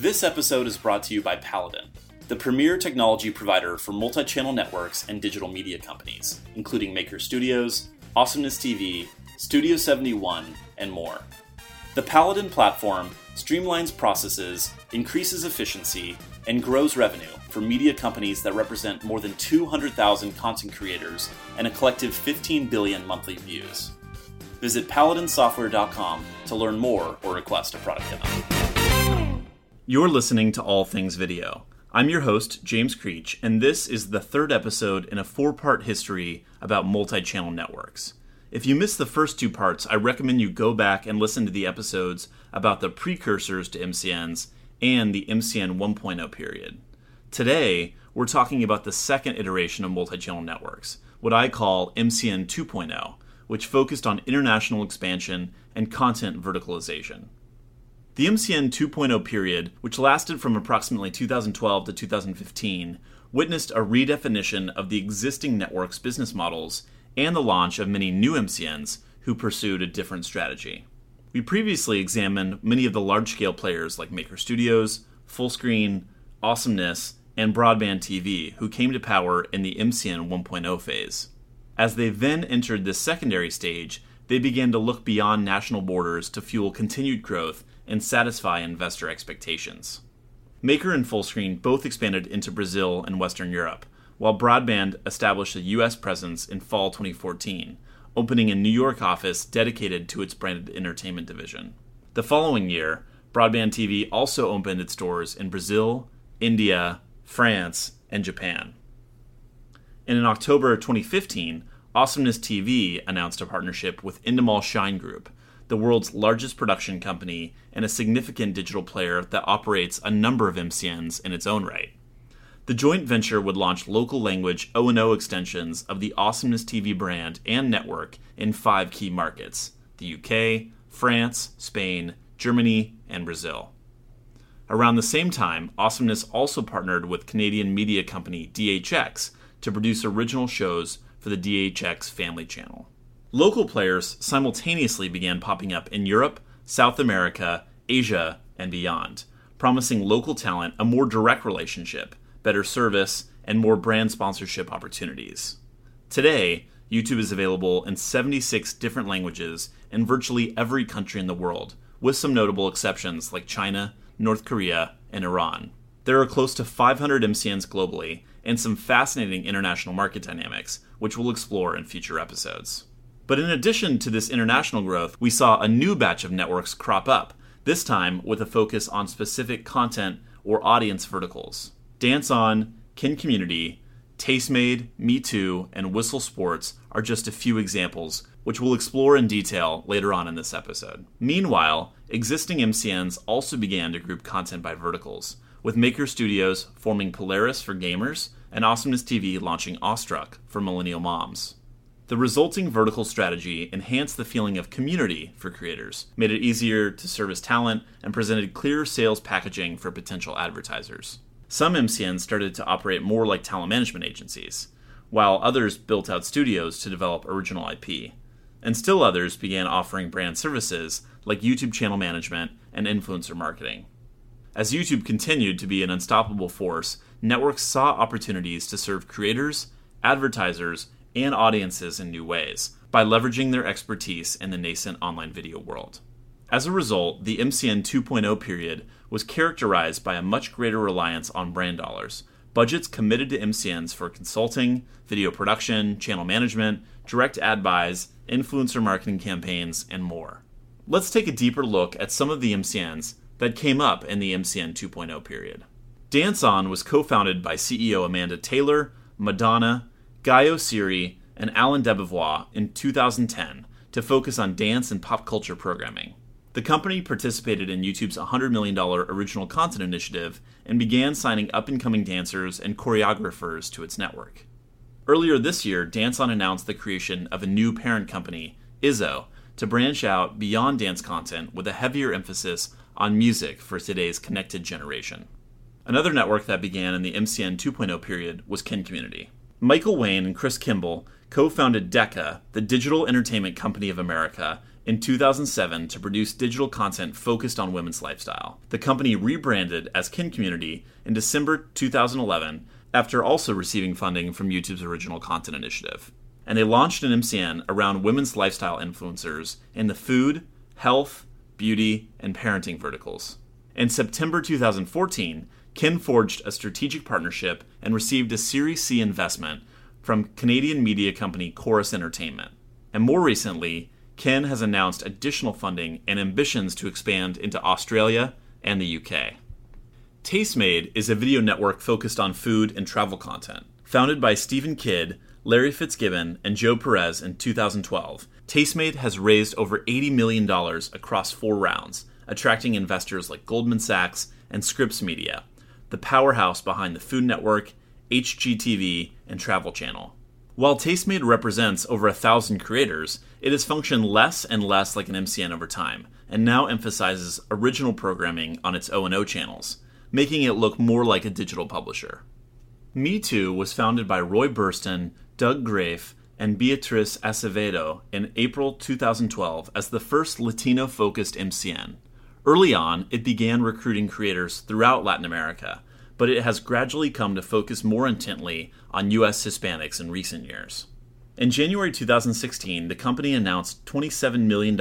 This episode is brought to you by Paladin, the premier technology provider for multi channel networks and digital media companies, including Maker Studios, Awesomeness TV, Studio 71, and more. The Paladin platform streamlines processes, increases efficiency, and grows revenue for media companies that represent more than 200,000 content creators and a collective 15 billion monthly views. Visit paladinsoftware.com to learn more or request a product demo. You're listening to All Things Video. I'm your host, James Creech, and this is the third episode in a four part history about multi channel networks. If you missed the first two parts, I recommend you go back and listen to the episodes about the precursors to MCNs and the MCN 1.0 period. Today, we're talking about the second iteration of multi channel networks, what I call MCN 2.0, which focused on international expansion and content verticalization. The MCN 2.0 period, which lasted from approximately 2012 to 2015, witnessed a redefinition of the existing network's business models and the launch of many new MCNs who pursued a different strategy. We previously examined many of the large scale players like Maker Studios, Fullscreen, Awesomeness, and Broadband TV who came to power in the MCN 1.0 phase. As they then entered this secondary stage, they began to look beyond national borders to fuel continued growth and satisfy investor expectations. Maker and Fullscreen both expanded into Brazil and Western Europe, while Broadband established a U.S. presence in fall 2014, opening a New York office dedicated to its branded entertainment division. The following year, Broadband TV also opened its doors in Brazil, India, France, and Japan. And in October 2015, Awesomeness TV announced a partnership with Endemol Shine Group, the world's largest production company and a significant digital player that operates a number of MCNs in its own right. The joint venture would launch local language O&O extensions of the Awesomeness TV brand and network in five key markets: the UK, France, Spain, Germany, and Brazil. Around the same time, Awesomeness also partnered with Canadian media company DHX to produce original shows for the DHX family channel. Local players simultaneously began popping up in Europe, South America, Asia, and beyond, promising local talent a more direct relationship better service, and more brand sponsorship opportunities. Today, YouTube is available in 76 different languages in virtually every country in the world, with some notable exceptions like China, North Korea, and Iran. There are close to 500 MCNs globally and some fascinating international market dynamics, which we'll explore in future episodes. But in addition to this international growth, we saw a new batch of networks crop up, this time with a focus on specific content or audience verticals. Dance On, Kin Community, Tastemade, Mitú, and Whistle Sports are just a few examples, which we'll explore in detail later on in this episode. Meanwhile, existing MCNs also began to group content by verticals, with Maker Studios forming Polaris for gamers and Awesomeness TV launching Awestruck for millennial moms. The resulting vertical strategy enhanced the feeling of community for creators, made it easier to service talent, and presented clear sales packaging for potential advertisers. Some MCNs started to operate more like talent management agencies, while others built out studios to develop original IP. And still others began offering brand services like YouTube channel management and influencer marketing. As YouTube continued to be an unstoppable force, networks saw opportunities to serve creators, advertisers, and audiences in new ways by leveraging their expertise in the nascent online video world. As a result, the MCN 2.0 period was characterized by a much greater reliance on brand dollars, budgets committed to MCNs for consulting, video production, channel management, direct ad buys, influencer marketing campaigns, and more. Let's take a deeper look at some of the MCNs that came up in the MCN 2.0 period. Dance On was co founded by CEO Amanda Taylor, Madonna, Guy Oseary, and Alan Debevoise in 2010 to focus on dance and pop culture programming. The company participated in YouTube's $100 million original content initiative and began signing up and coming dancers and choreographers to its network. Earlier this year, Dance On announced the creation of a new parent company, Izzo, to branch out beyond dance content with a heavier emphasis on music for today's connected generation. Another network that began in the MCN 2.0 period was Kin Community. Michael Wayne and Chris Kimball co founded DECA, the digital entertainment company of America, in 2007 to produce digital content focused on women's lifestyle. The company rebranded as Kin Community in December 2011 after also receiving funding from YouTube's Original Content Initiative. And they launched an MCN around women's lifestyle influencers in the food, health, beauty, and parenting verticals. In September 2014, Kin forged a strategic partnership and received a Series C investment from Canadian media company Corus Entertainment. And more recently, Kin has announced additional funding and ambitions to expand into Australia and the UK. Tastemade is a video network focused on food and travel content. Founded by Steven Kydd, Larry Fitzgibbon, and Joe Perez in 2012, Tastemade has raised over $80 million across four rounds, attracting investors like Goldman Sachs and Scripps Media, the powerhouse behind the Food Network, HGTV, and Travel Channel. While Tastemade represents over a thousand creators, it has functioned less and less like an MCN over time, and now emphasizes original programming on its O&O channels, making it look more like a digital publisher. Mitú was founded by Roy Burstin, Doug Greiff, and Beatriz Acevedo in April 2012 as the first Latino focused MCN. Early on, it began recruiting creators throughout Latin America, but it has gradually come to focus more intently on U.S. Hispanics in recent years. In January 2016, the company announced $27 million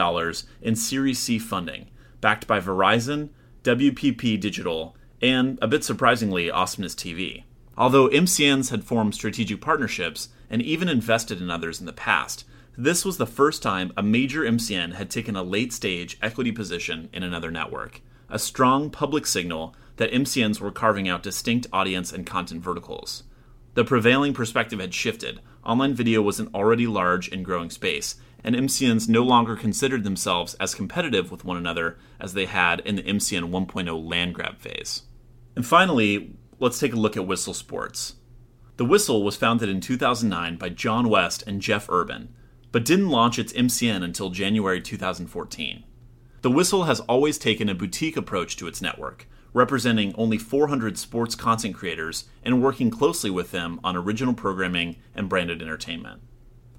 in Series C funding, backed by Verizon, WPP Digital, and, a bit surprisingly, Awesomeness TV. Although MCNs had formed strategic partnerships and even invested in others in the past, this was the first time a major MCN had taken a late stage equity position in another network, a strong public signal that MCNs were carving out distinct audience and content verticals. The prevailing perspective had shifted. Online video was an already large and growing space, and MCNs no longer considered themselves as competitive with one another as they had in the MCN 1.0 land grab phase. And finally, let's take a look at Whistle Sports. The Whistle was founded in 2009 by John West and Jeff Urban, but didn't launch its MCN until January 2014. The Whistle has always taken a boutique approach to its network, representing only 400 sports content creators and working closely with them on original programming and branded entertainment.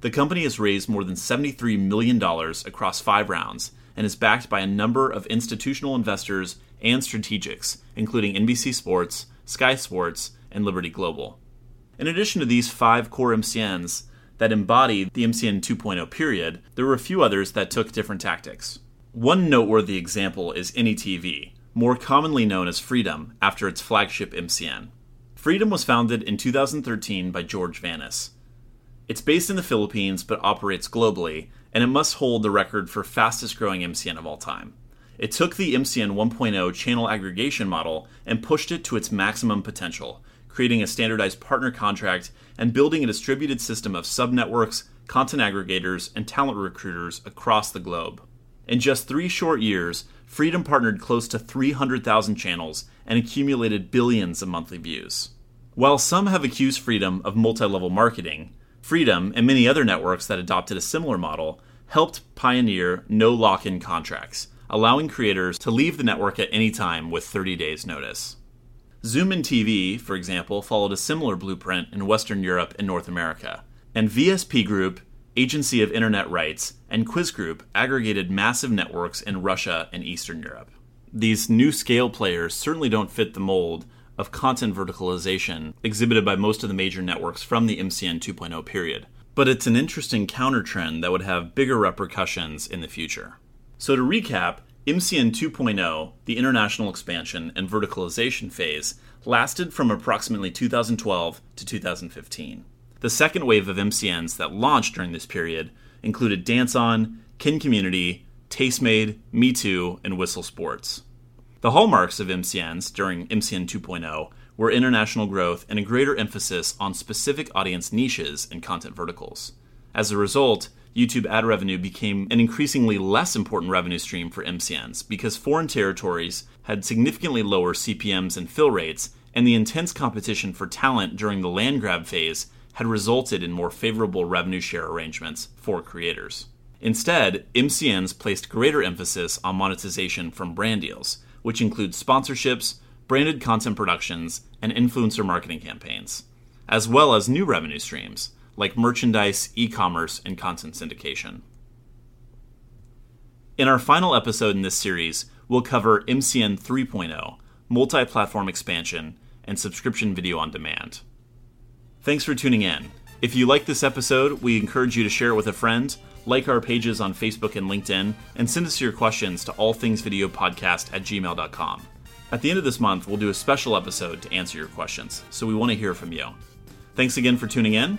The company has raised more than $73 million across five rounds and is backed by a number of institutional investors and strategics, including NBC Sports, Sky Sports, and Liberty Global. In addition to these five core MCNs that embodied the MCN 2.0 period, there were a few others that took different tactics. One noteworthy example is AnyTV, more commonly known as Freedom after its flagship MCN. Freedom was founded in 2013 by George Vanis. It's based in the Philippines but operates globally, and it must hold the record for fastest growing MCN of all time. It took the MCN 1.0 channel aggregation model and pushed it to its maximum potential, creating a standardized partner contract and building a distributed system of subnetworks, content aggregators, and talent recruiters across the globe. In just three short years, Freedom partnered close to 300,000 channels and accumulated billions of monthly views. While some have accused Freedom of multi level marketing, Freedom and many other networks that adopted a similar model helped pioneer no lock in contracts allowing creators to leave the network at any time with 30 days' notice. Zoomin TV, for example, followed a similar blueprint in Western Europe and North America. And VSP Group, Agency of Internet Rights, and Quiz Group aggregated massive networks in Russia and Eastern Europe. These new scale players certainly don't fit the mold of content verticalization exhibited by most of the major networks from the MCN 2.0 period, but it's an interesting counter trend that would have bigger repercussions in the future. So, to recap, MCN 2.0, the international expansion and verticalization phase, lasted from approximately 2012 to 2015. The second wave of MCNs that launched during this period included Dance On, Kin Community, Tastemade, Mitú, and Whistle Sports. The hallmarks of MCNs during MCN 2.0 were international growth and a greater emphasis on specific audience niches and content verticals. As a result, YouTube ad revenue became an increasingly less important revenue stream for MCNs because foreign territories had significantly lower CPMs and fill rates, and the intense competition for talent during the land grab phase had resulted in more favorable revenue share arrangements for creators. Instead, MCNs placed greater emphasis on monetization from brand deals, which include sponsorships, branded content productions, and influencer marketing campaigns, as well as new revenue streams like merchandise, e commerce, and content syndication. In our final episode in this series, we'll cover MCN 3.0, multi platform expansion, and subscription video on demand. Thanks for tuning in. If you like this episode, we encourage you to share it with a friend, like our pages on Facebook and LinkedIn, and send us your questions to allthingsvideopodcast at gmail.com. At the end of this month, we'll do a special episode to answer your questions, so we want to hear from you. Thanks again for tuning in.